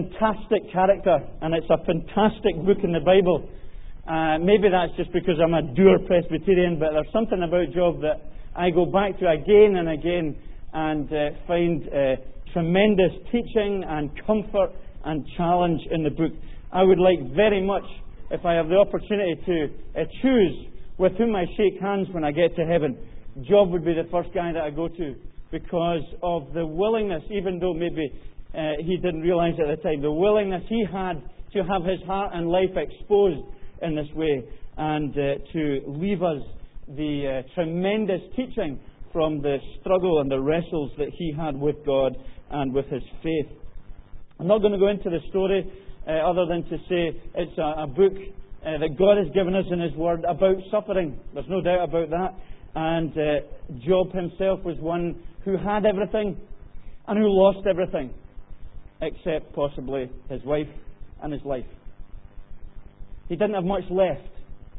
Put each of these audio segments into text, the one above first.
fantastic character, and it's a fantastic book in the Bible. Uh, maybe that's just because I'm a dour Presbyterian, but there's something about Job that I go back to again and again and uh, find uh, tremendous teaching and comfort and challenge in the book. I would like very much, if I have the opportunity to uh, choose with whom I shake hands when I get to heaven, Job would be the first guy that I go to because of the willingness, even though maybe uh, he didn't realize at the time, the willingness he had to have his heart and life exposed in this way and uh, to leave us the uh, tremendous teaching from the struggle and the wrestles that he had with God and with his faith. I'm not going to go into the story uh, other than to say it's a, a book uh, that God has given us in His Word about suffering. There's no doubt about that. And uh, Job himself was one who had everything and who lost everything, except possibly his wife and his life. He didn't have much left,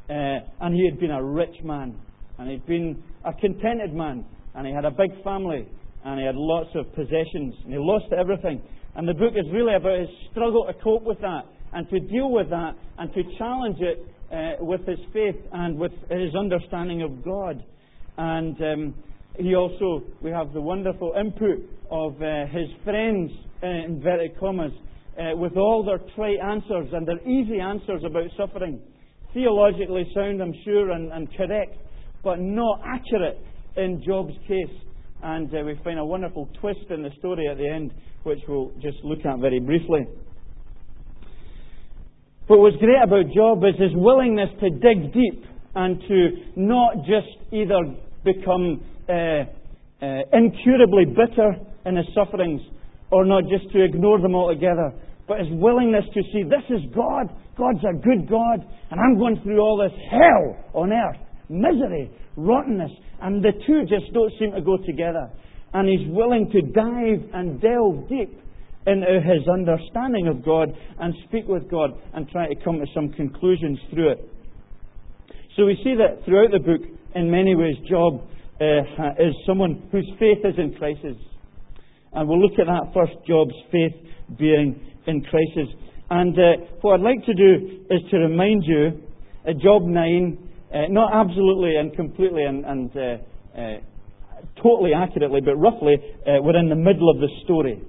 uh, and he had been a rich man, and he'd been a contented man, and he had a big family, and he had lots of possessions, and he lost everything. And the book is really about his struggle to cope with that, and to deal with that, and to challenge it uh, with his faith and with his understanding of God. And um, he also, we have the wonderful input of uh, his friends, uh, in inverted commas, uh, with all their trite answers and their easy answers about suffering. Theologically sound, I'm sure, and, and correct, but not accurate in Job's case. And uh, we find a wonderful twist in the story at the end, which we'll just look at very briefly. But what's great about Job is his willingness to dig deep and to not just either become uh, uh, incurably bitter in his sufferings or not just to ignore them altogether, but his willingness to see this is God, God's a good God, and I'm going through all this hell on earth, misery, rottenness, and the two just don't seem to go together. And he's willing to dive and delve deep into his understanding of God and speak with God and try to come to some conclusions through it. So we see that throughout the book, in many ways, Job uh, is someone whose faith is in crisis. And we'll look at that first, Job's faith being in crisis. And uh, what I'd like to do is to remind you, uh, Job 9, uh, not absolutely and completely and, and uh, uh, totally accurately, but roughly, we're in the middle of the story.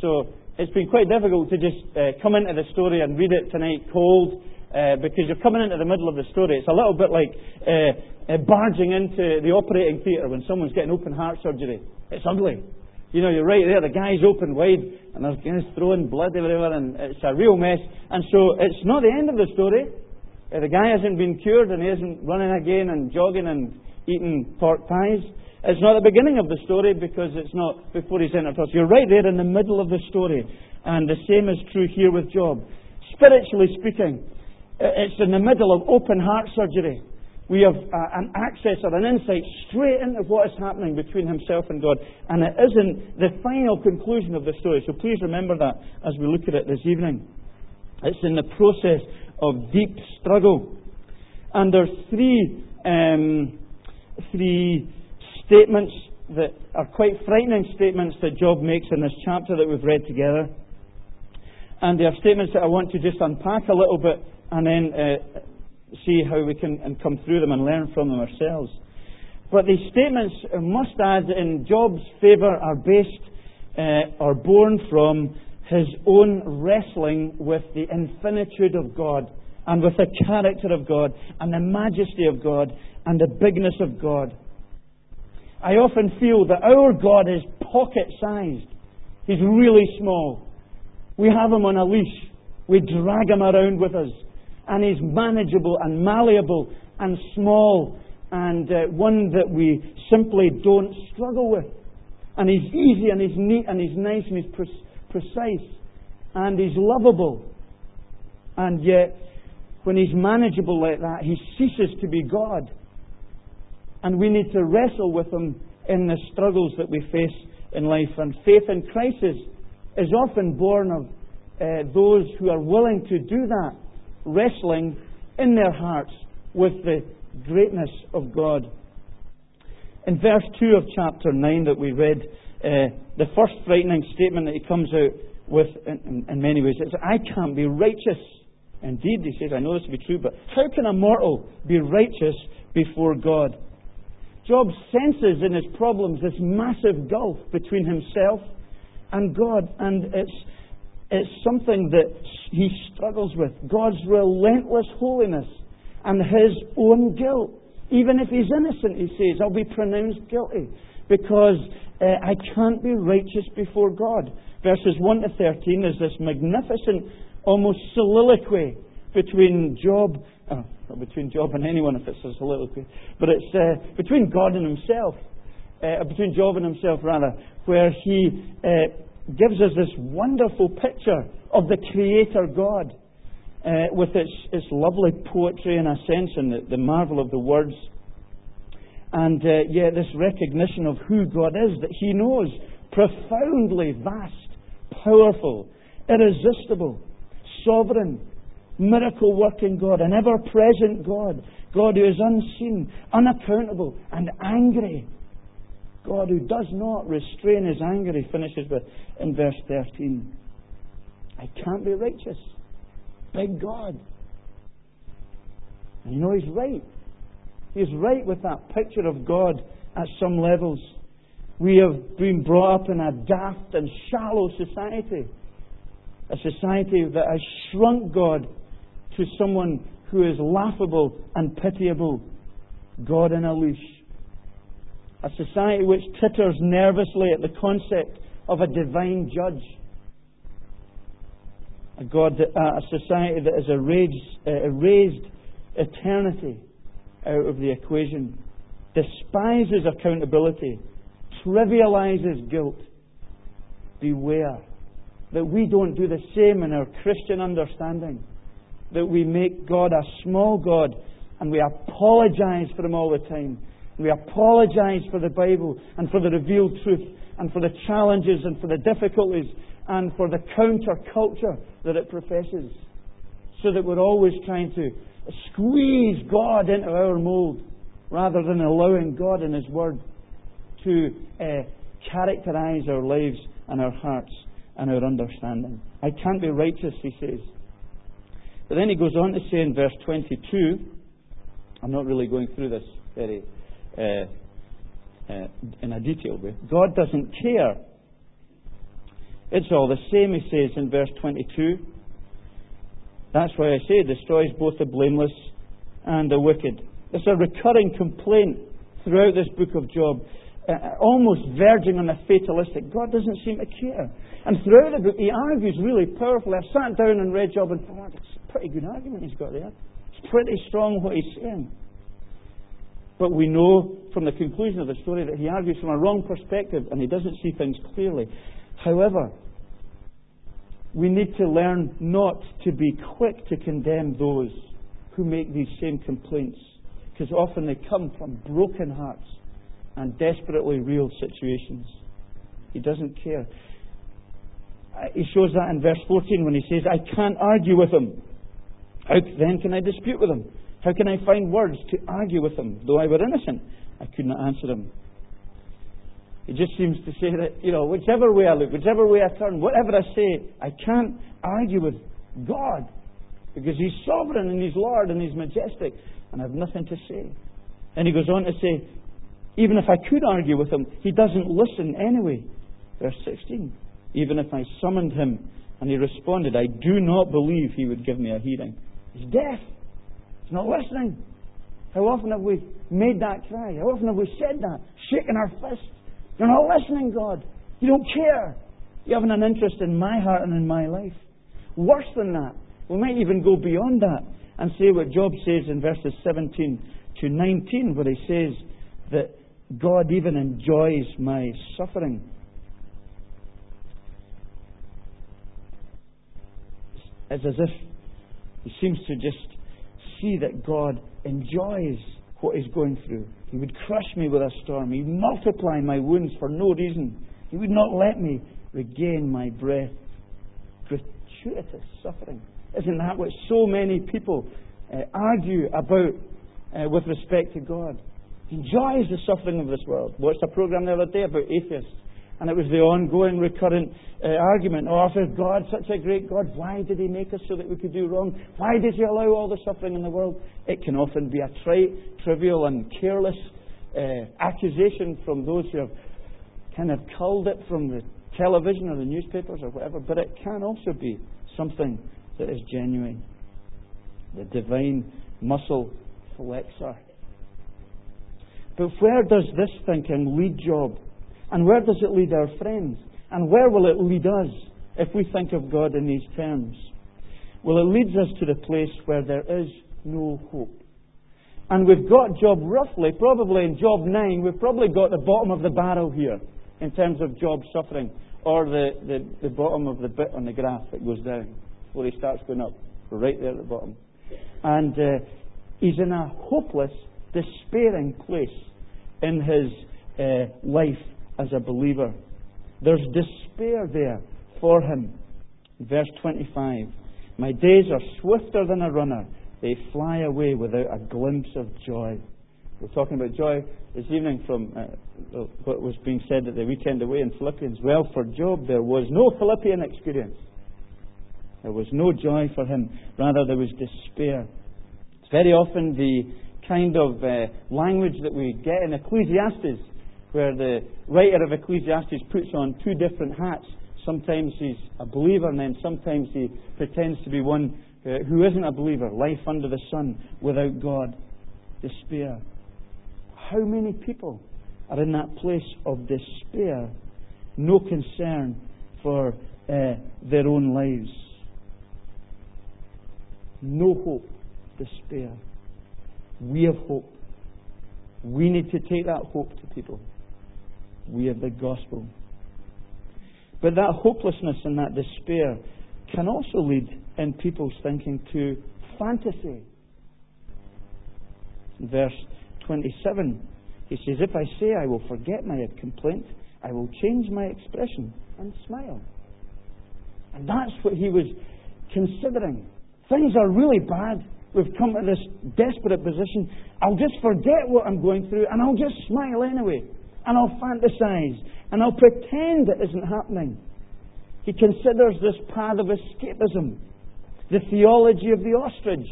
So it's been quite difficult to just come into the story and read it tonight cold. Uh, because you're coming into the middle of the story. It's a little bit like uh, uh, barging into the operating theatre when someone's getting open heart surgery. It's ugly. You know, you're right there, the guy's open wide, and there's guys throwing blood everywhere, and it's a real mess. And so it's not the end of the story. Uh, the guy hasn't been cured, and he isn't running again and jogging and eating pork pies. It's not the beginning of the story because it's not before he's entered us. You're right there in the middle of the story. And the same is true here with Job. Spiritually speaking, it's in the middle of open heart surgery. We have uh, an access or an insight straight into what is happening between himself and God. And it isn't the final conclusion of the story. So please remember that as we look at it this evening. It's in the process of deep struggle. And there's three, um, three statements that are quite frightening statements that Job makes in this chapter that we've read together. And they are statements that I want to just unpack a little bit and then uh, see how we can and come through them and learn from them ourselves. But these statements, must add, in Job's favour, are based uh, or born from his own wrestling with the infinitude of God and with the character of God and the majesty of God and the bigness of God. I often feel that our God is pocket sized. He's really small. We have him on a leash. We drag him around with us and is manageable and malleable and small and uh, one that we simply don't struggle with. And he's easy and he's neat and he's nice and he's pre- precise and he's lovable. And yet, when he's manageable like that, he ceases to be God. And we need to wrestle with him in the struggles that we face in life. And faith in crisis is often born of uh, those who are willing to do that wrestling in their hearts with the greatness of God. In verse 2 of chapter 9 that we read, uh, the first frightening statement that he comes out with, in, in many ways. is I can't be righteous. Indeed, he says, I know this to be true, but how can a mortal be righteous before God? Job senses in his problems this massive gulf between himself and God, and it's, it's something that he struggles with. God's relentless holiness and his own guilt. Even if he's innocent, he says, I'll be pronounced guilty because uh, I can't be righteous before God. Verses 1 to 13 is this magnificent, almost soliloquy between Job, uh, between Job and anyone if it's a soliloquy, but it's uh, between God and himself, uh, between Job and himself rather, where he uh, gives us this wonderful picture of the Creator God. Uh, with its, its lovely poetry in a sense and the, the marvel of the words and uh, yeah, this recognition of who God is, that He knows, profoundly vast, powerful, irresistible, sovereign, miracle working God, an ever present God, God who is unseen, unaccountable, and angry. God who does not restrain his anger, he finishes with in verse 13. I can't be righteous. Big God. And you know he's right. He's right with that picture of God at some levels. We have been brought up in a daft and shallow society. A society that has shrunk God to someone who is laughable and pitiable. God in a leash. A society which titters nervously at the concept of a divine judge. A, God that, uh, a society that has erased, uh, erased eternity out of the equation, despises accountability, trivializes guilt. Beware that we don't do the same in our Christian understanding, that we make God a small God and we apologize for Him all the time. We apologize for the Bible and for the revealed truth and for the challenges and for the difficulties and for the counterculture that it professes. So that we're always trying to squeeze God into our mold rather than allowing God and His Word to uh, characterize our lives and our hearts and our understanding. I can't be righteous, he says. But then he goes on to say in verse 22, I'm not really going through this very Uh, uh, in a detailed way. God doesn't care. It's all the same, he says in verse 22. That's why I say destroys both the blameless and the wicked. It's a recurring complaint throughout this book of Job, uh, uh, almost verging on the fatalistic. God doesn't seem to care. And throughout the book, he argues really powerfully. I've sat down and read Job and thought, it's a pretty good argument he's got there. It's pretty strong what he's saying. But we know from the conclusion of the story that he argues from a wrong perspective and he doesn't see things clearly. However, we need to learn not to be quick to condemn those who make these same complaints, because often they come from broken hearts and desperately real situations. He doesn't care. Uh, he shows that in verse 14 when he says, I can't argue with him. How then can I dispute with him? How can I find words to argue with him? Though I were innocent, I could not answer him. It just seems to say that, you know, whichever way I look, whichever way I turn, whatever I say, I can't argue with God because He's sovereign and He's Lord and He's majestic and I have nothing to say. And He goes on to say, even if I could argue with Him, He doesn't listen anyway. Verse 16. Even if I summoned Him and He responded, I do not believe He would give me a hearing. He's deaf. He's not listening. How often have we made that cry? How often have we said that? Shaking our fists you're not listening, God. You don't care. You haven't an interest in my heart and in my life. Worse than that, we might even go beyond that and say what Job says in verses 17 to 19, where he says that God even enjoys my suffering. It's as if he seems to just see that God enjoys what he's going through. He would crush me with a storm. He'd multiply my wounds for no reason. He would not let me regain my breath. Gratuitous suffering. Isn't that what so many people uh, argue about uh, with respect to God? He enjoys the suffering of this world. Watched a program the other day about atheists And it was the ongoing, recurrent uh, argument. Oh, if God such a great God, why did He make us so that we could do wrong? Why did He allow all the suffering in the world? It can often be a trite, trivial, and careless uh, accusation from those who have kind of culled it from the television or the newspapers or whatever, but it can also be something that is genuine. The divine muscle flexor. But where does this thinking lead Job? And where does it lead our friends? And where will it lead us if we think of God in these terms? Well, it leads us to the place where there is no hope. And we've got Job roughly, probably in Job 9, we've probably got the bottom of the barrel here in terms of Job suffering, or the, the, the bottom of the bit on the graph that goes down, where he starts going up. right there at the bottom. And uh, he's in a hopeless, despairing place in his uh, life as a believer. There's despair there for him. Verse 25 My days are swifter than a runner, they fly away without a glimpse of joy. We're talking about joy this evening from uh, what was being said at the weekend away in Philippians. Well, for Job, there was no Philippian experience. There was no joy for him. Rather, there was despair. It's very often the kind of uh, language that we get in Ecclesiastes, where the writer of Ecclesiastes puts on two different hats. Sometimes he's a believer, and then sometimes he pretends to be one uh, who isn't a believer. Life under the sun without God. Despair. How many people are in that place of despair, no concern for uh, their own lives? No hope, despair. We have hope. We need to take that hope to people. We have the gospel. But that hopelessness and that despair can also lead in people's thinking to fantasy. In Verse 27, he says, If I say I will forget my complaint, I will change my expression and smile. And that's what he was considering. Things are really bad. We've come to this desperate position. I'll just forget what I'm going through and I'll just smile anyway. And I'll fantasize. And I'll pretend it isn't happening. He considers this path of escapism, the theology of the ostrich,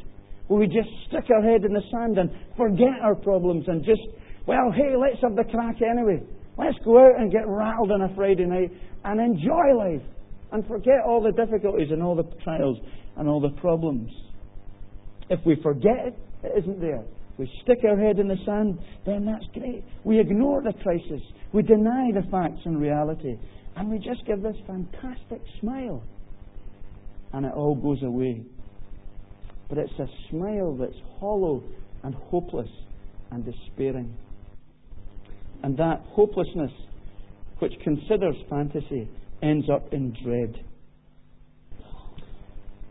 where we just stick our head in the sand and forget our problems and just, well, hey, let's have the crack anyway. Let's go out and get rattled on a Friday night and enjoy life and forget all the difficulties and all the trials and all the problems. If we forget it, it isn't there. We stick our head in the sand, then that's great. We ignore the crisis. We deny the facts and reality. And we just give this fantastic smile. And it all goes away. But it's a smile that's hollow and hopeless and despairing. And that hopelessness, which considers fantasy, ends up in dread.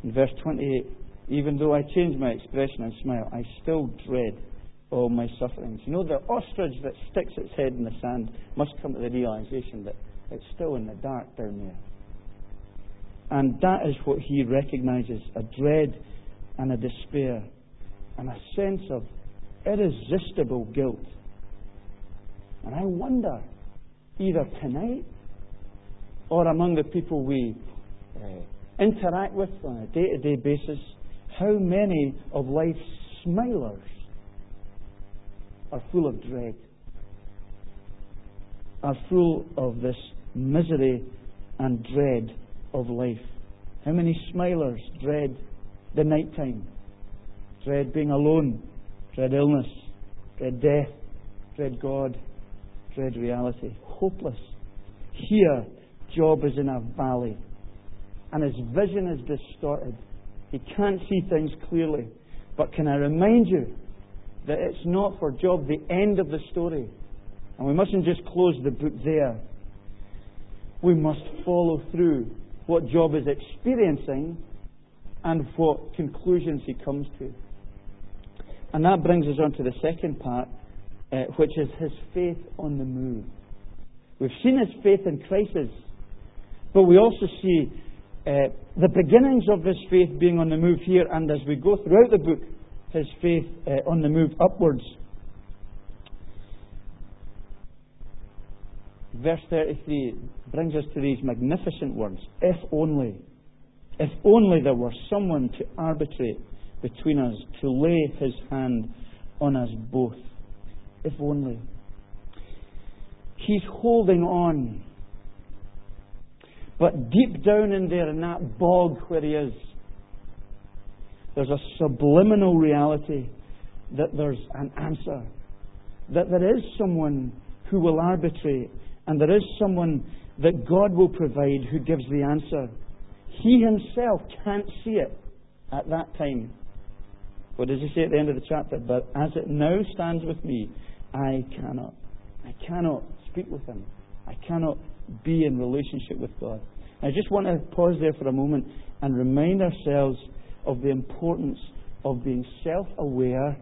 In verse 28, even though I change my expression and smile, I still dread all my sufferings. You know, the ostrich that sticks its head in the sand must come to the realization that it's still in the dark down there. And that is what he recognizes a dread and a despair and a sense of irresistible guilt. And I wonder, either tonight or among the people we uh, interact with on a day to day basis, how many of life's smilers are full of dread, are full of this misery and dread of life. How many smilers dread the night time, dread being alone, dread illness, dread death, dread God, dread reality, hopeless. Here, Job is in a valley, and his vision is distorted. He can't see things clearly. But can I remind you that it's not for Job the end of the story? And we mustn't just close the book there. We must follow through what Job is experiencing and what conclusions he comes to. And that brings us on to the second part, uh, which is his faith on the move. We've seen his faith in crisis, but we also see uh, the beginnings of his faith being on the move here, and as we go throughout the book, his faith uh, on the move upwards. verse 33 brings us to these magnificent words If only, if only there were someone to arbitrate between us, to lay his hand on us both. If only. He's holding on. But deep down in there, in that bog where he is, there's a subliminal reality that there's an answer, that there is someone who will arbitrate, and there is someone that God will provide who gives the answer. He himself can't see it at that time. What does he say at the end of the chapter? But as it now stands with me, I cannot. I cannot speak with him. I cannot be in relationship with God. I just want to pause there for a moment and remind ourselves of the importance of being self aware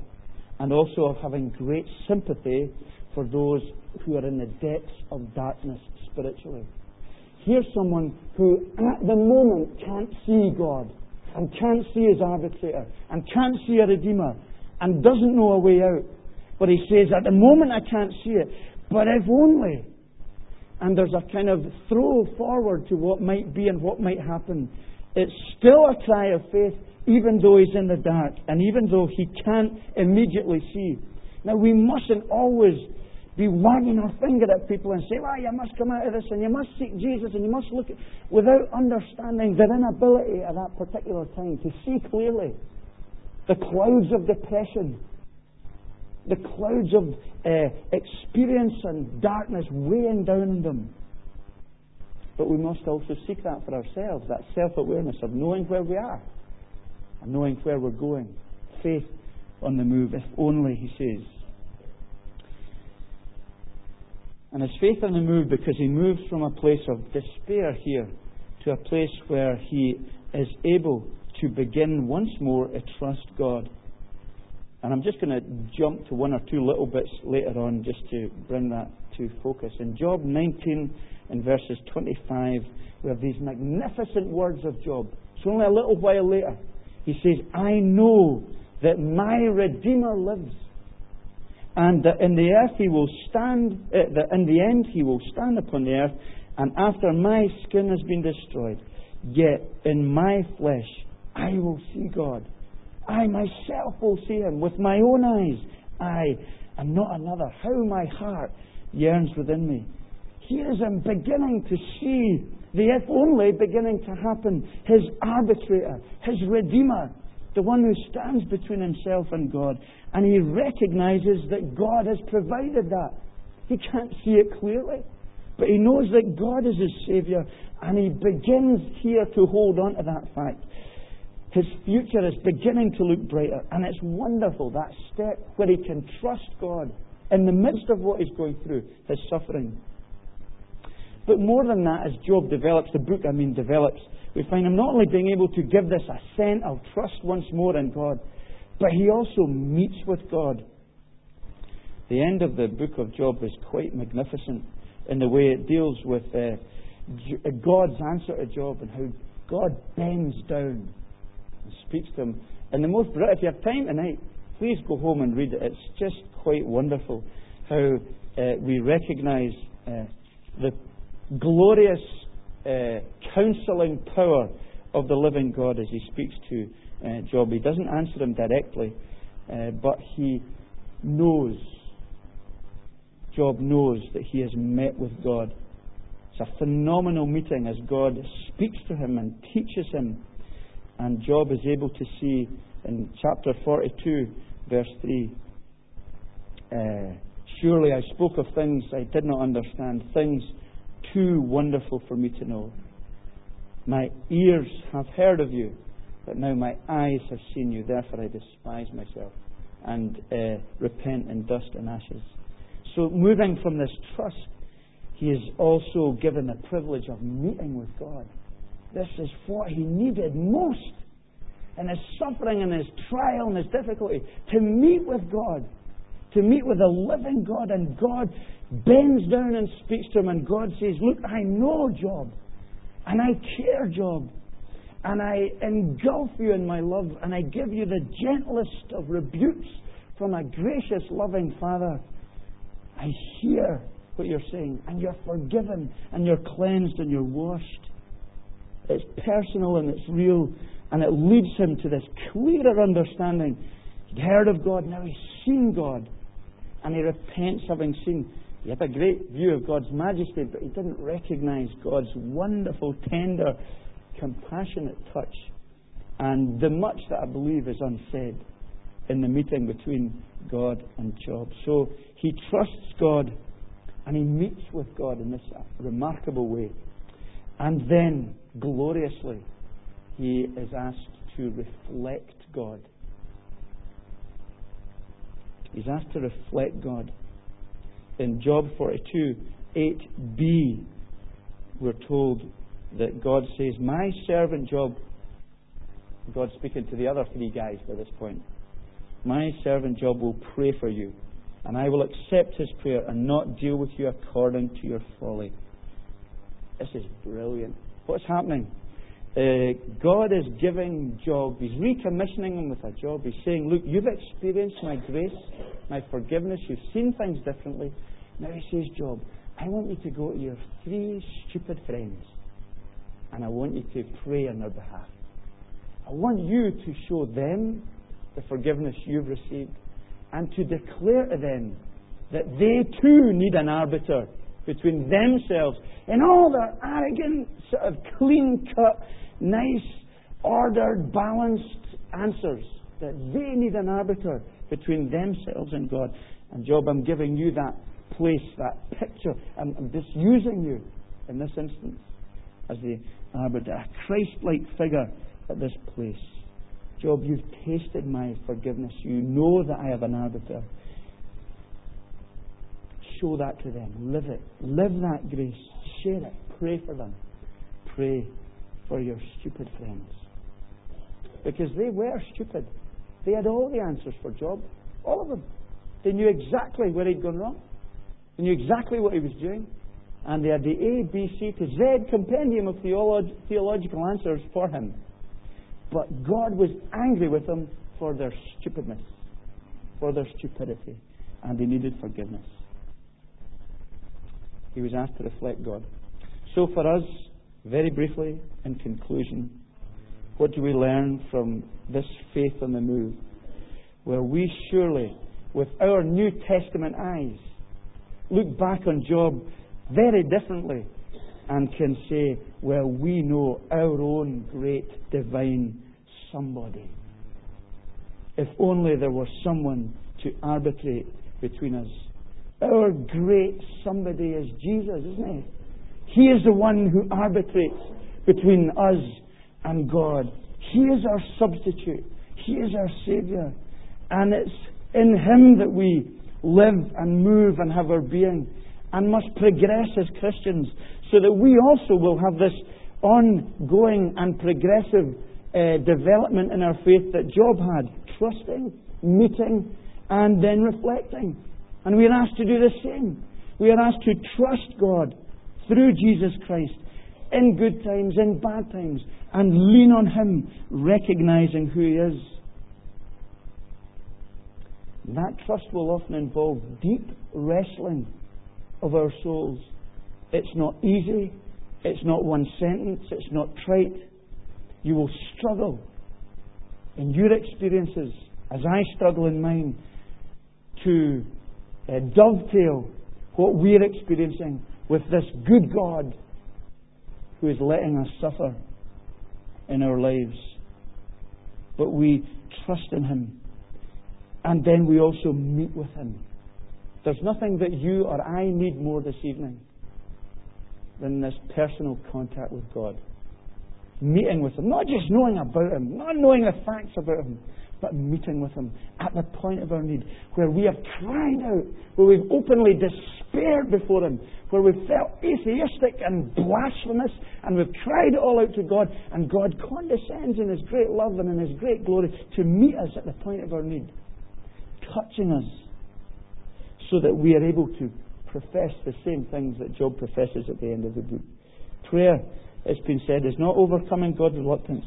and also of having great sympathy for those who are in the depths of darkness spiritually. Here's someone who, at the moment, can't see God and can't see his arbitrator and can't see a redeemer and doesn't know a way out. But he says, At the moment, I can't see it, but if only. And there's a kind of throw forward to what might be and what might happen. It's still a cry of faith, even though he's in the dark and even though he can't immediately see. Now, we mustn't always be wagging our finger at people and say, well, you must come out of this and you must seek Jesus and you must look at, without understanding their inability at that particular time to see clearly the clouds of depression, the clouds of uh, experience and darkness weighing down on them. But we must also seek that for ourselves, that self awareness of knowing where we are and knowing where we're going. Faith on the move, if only, he says. And his faith on the move because he moves from a place of despair here to a place where he is able to begin once more to trust God. And I'm just going to jump to one or two little bits later on just to bring that to focus. In Job 19 and verses 25, we have these magnificent words of Job. It's only a little while later. He says, I know that my Redeemer lives and that in the earth he will stand, uh, that in the end he will stand upon the earth, and after my skin has been destroyed, yet in my flesh I will see God. I myself will see him with my own eyes. I am not another. How my heart yearns within me. Here is him beginning to see the if only beginning to happen. His arbitrator, his redeemer, the one who stands between himself and God. And he recognizes that God has provided that. He can't see it clearly, but he knows that God is his Savior, and he begins here to hold on to that fact. His future is beginning to look brighter, and it's wonderful that step where he can trust God in the midst of what he's going through, his suffering. But more than that, as Job develops, the book, I mean, develops, we find him not only being able to give this assent of trust once more in God, but he also meets with God. The end of the book of Job is quite magnificent in the way it deals with uh, God's answer to Job and how God bends down speaks to him. And the most, brilliant, if you have time tonight, please go home and read it. It's just quite wonderful how uh, we recognize uh, the glorious uh, counseling power of the living God as he speaks to uh, Job. He doesn't answer him directly, uh, but he knows, Job knows that he has met with God. It's a phenomenal meeting as God speaks to him and teaches him. And Job is able to see in chapter 42, verse 3 uh, Surely I spoke of things I did not understand, things too wonderful for me to know. My ears have heard of you, but now my eyes have seen you. Therefore I despise myself and uh, repent in dust and ashes. So, moving from this trust, he is also given the privilege of meeting with God. This is what he needed most in his suffering and his trial and his difficulty to meet with God, to meet with the living God, and God bends down and speaks to him, and God says, Look, I know Job, and I care, Job, and I engulf you in my love, and I give you the gentlest of rebukes from a gracious, loving Father. I hear what you're saying. And you're forgiven, and you're cleansed, and you're washed. It's personal and it's real, and it leads him to this clearer understanding. He'd heard of God, now he's seen God, and he repents having seen. He had a great view of God's majesty, but he didn't recognize God's wonderful, tender, compassionate touch. And the much that I believe is unsaid in the meeting between God and Job. So he trusts God and he meets with God in this remarkable way. And then, gloriously, he is asked to reflect God. He's asked to reflect God. In Job 42, 8b, we're told that God says, My servant Job, God's speaking to the other three guys by this point, my servant Job will pray for you, and I will accept his prayer and not deal with you according to your folly. This is brilliant. What's happening? Uh, God is giving Job, He's recommissioning him with a job. He's saying, Look, you've experienced my grace, my forgiveness, you've seen things differently. Now He says, Job, I want you to go to your three stupid friends and I want you to pray on their behalf. I want you to show them the forgiveness you've received and to declare to them that they too need an arbiter between themselves and all their arrogant, sort of clean cut, nice, ordered, balanced answers. That they need an arbiter between themselves and God. And Job, I'm giving you that place, that picture. I'm, I'm just using you in this instance as the arbiter, a Christ like figure at this place. Job, you've tasted my forgiveness. You know that I have an arbiter. Show that to them. Live it. Live that grace. Share it. Pray for them. Pray for your stupid friends. Because they were stupid. They had all the answers for Job. All of them. They knew exactly where he'd gone wrong. They knew exactly what he was doing. And they had the A, B, C to Z compendium of theolog- theological answers for him. But God was angry with them for their stupidness, for their stupidity, and they needed forgiveness. He was asked to reflect God. So, for us, very briefly, in conclusion, what do we learn from this faith on the move? Where we surely, with our New Testament eyes, look back on Job very differently and can say, well, we know our own great divine somebody. If only there were someone to arbitrate between us. Our great somebody is Jesus, isn't he? He is the one who arbitrates between us and God. He is our substitute. He is our Savior. And it's in Him that we live and move and have our being and must progress as Christians so that we also will have this ongoing and progressive uh, development in our faith that Job had trusting, meeting, and then reflecting. And we are asked to do the same. We are asked to trust God through Jesus Christ in good times, in bad times, and lean on Him, recognizing who He is. That trust will often involve deep wrestling of our souls. It's not easy. It's not one sentence. It's not trite. You will struggle in your experiences, as I struggle in mine, to uh, dovetail what we're experiencing with this good God who is letting us suffer in our lives. But we trust in Him. And then we also meet with Him. There's nothing that you or I need more this evening than this personal contact with God. Meeting with Him, not just knowing about Him, not knowing the facts about Him, but meeting with Him at the point of our need, where we have cried out, where we've openly despaired before Him, where we've felt atheistic and blasphemous, and we've cried it all out to God, and God condescends in His great love and in His great glory to meet us at the point of our need, touching us so that we are able to profess the same things that Job professes at the end of the book. Prayer, it's been said, is not overcoming God's reluctance,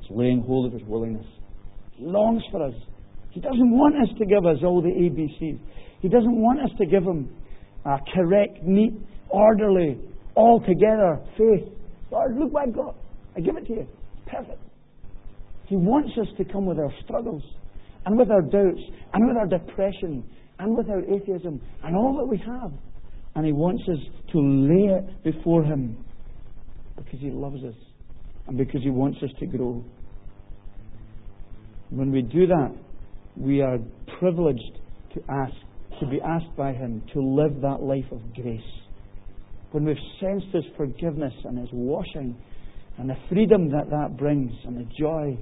it's laying hold of His willingness. Longs for us. He doesn't want us to give us all the ABCs. He doesn't want us to give Him a correct, neat, orderly, all together faith. Lord, look what I've got. I give it to you. Perfect. He wants us to come with our struggles and with our doubts and with our depression and with our atheism and all that we have. And He wants us to lay it before Him because He loves us and because He wants us to grow. When we do that, we are privileged to ask, to be asked by Him to live that life of grace. When we've sensed His forgiveness and His washing and the freedom that that brings and the joy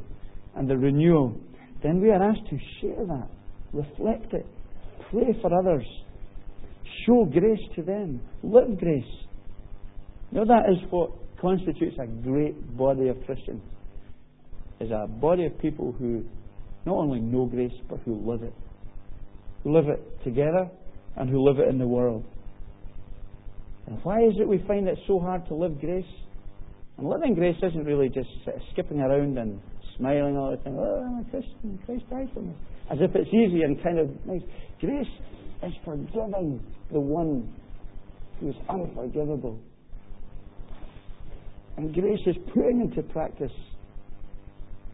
and the renewal, then we are asked to share that, reflect it, pray for others, show grace to them, live grace. Know, that is what constitutes a great body of Christians, is a body of people who not only know grace, but who live it. Who live it together and who live it in the world. And why is it we find it so hard to live grace? And living grace isn't really just skipping around and smiling all the time. Oh, I'm a Christian. Christ died for me. As if it's easy and kind of nice. Grace is forgiving the one who is unforgivable. And grace is putting into practice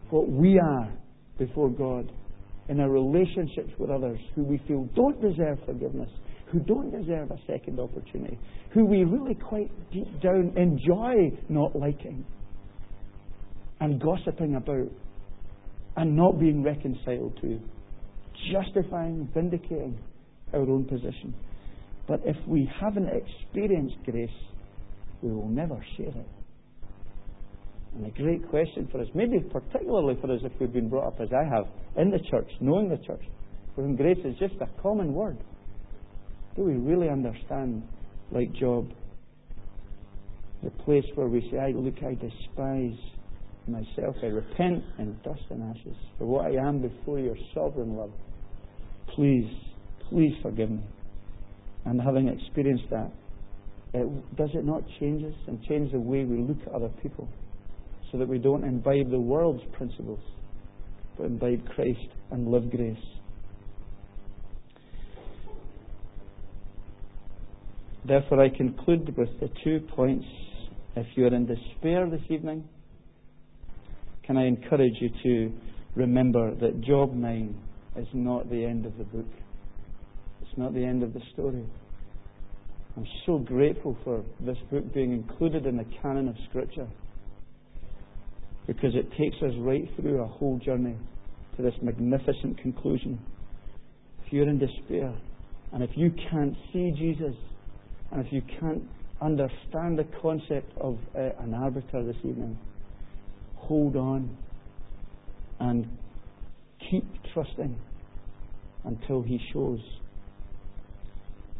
what we are before God in our relationships with others who we feel don't deserve forgiveness, who don't deserve a second opportunity, who we really quite deep down enjoy not liking and gossiping about and not being reconciled to, justifying, vindicating our own position. But if we haven't experienced grace, we will never share it. And a great question for us, maybe particularly for us if we've been brought up as I have, in the church, knowing the church, for whom grace is just a common word. Do we really understand, like Job, the place where we say, I look, I despise myself, I repent in dust and ashes for what I am before your sovereign love. Please, please forgive me. And having experienced that, it, does it not change us and change the way we look at other people? So that we don't imbibe the world's principles, but imbibe Christ and live grace. Therefore, I conclude with the two points. If you are in despair this evening, can I encourage you to remember that Job 9 is not the end of the book? It's not the end of the story. I'm so grateful for this book being included in the canon of Scripture because it takes us right through a whole journey to this magnificent conclusion. If you're in despair, and if you can't see Jesus, and if you can't understand the concept of uh, an arbiter this evening, hold on and keep trusting until He shows.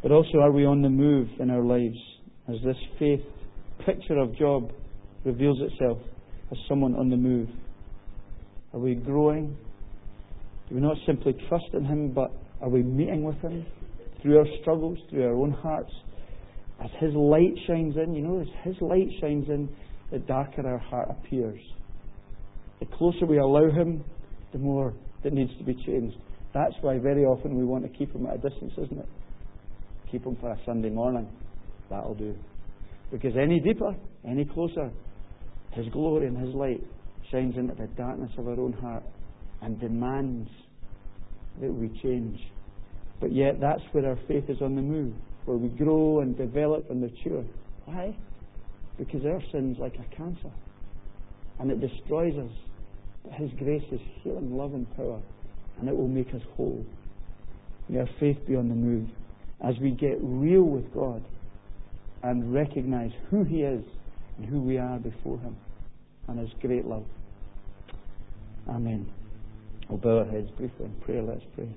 But also, are we on the move in our lives as this faith picture of Job reveals itself? As someone on the move? Are we growing? Do we not simply trust in Him, but are we meeting with Him through our struggles, through our own hearts? As His light shines in, you know, as His light shines in, the darker our heart appears. The closer we allow Him, the more that needs to be changed. That's why very often we want to keep Him at a distance, isn't it? Keep Him for a Sunday morning. That'll do. Because any deeper, any closer, his glory and His light shines into the darkness of our own heart and demands that we change. But yet, that's where our faith is on the move, where we grow and develop and mature. Why? Because our sin's like a cancer, and it destroys us. But His grace is healing, love, and power, and it will make us whole. May our faith be on the move as we get real with God and recognize who He is and who we are before Him and His great love. Amen. We'll bow our heads briefly in prayer. Let's pray.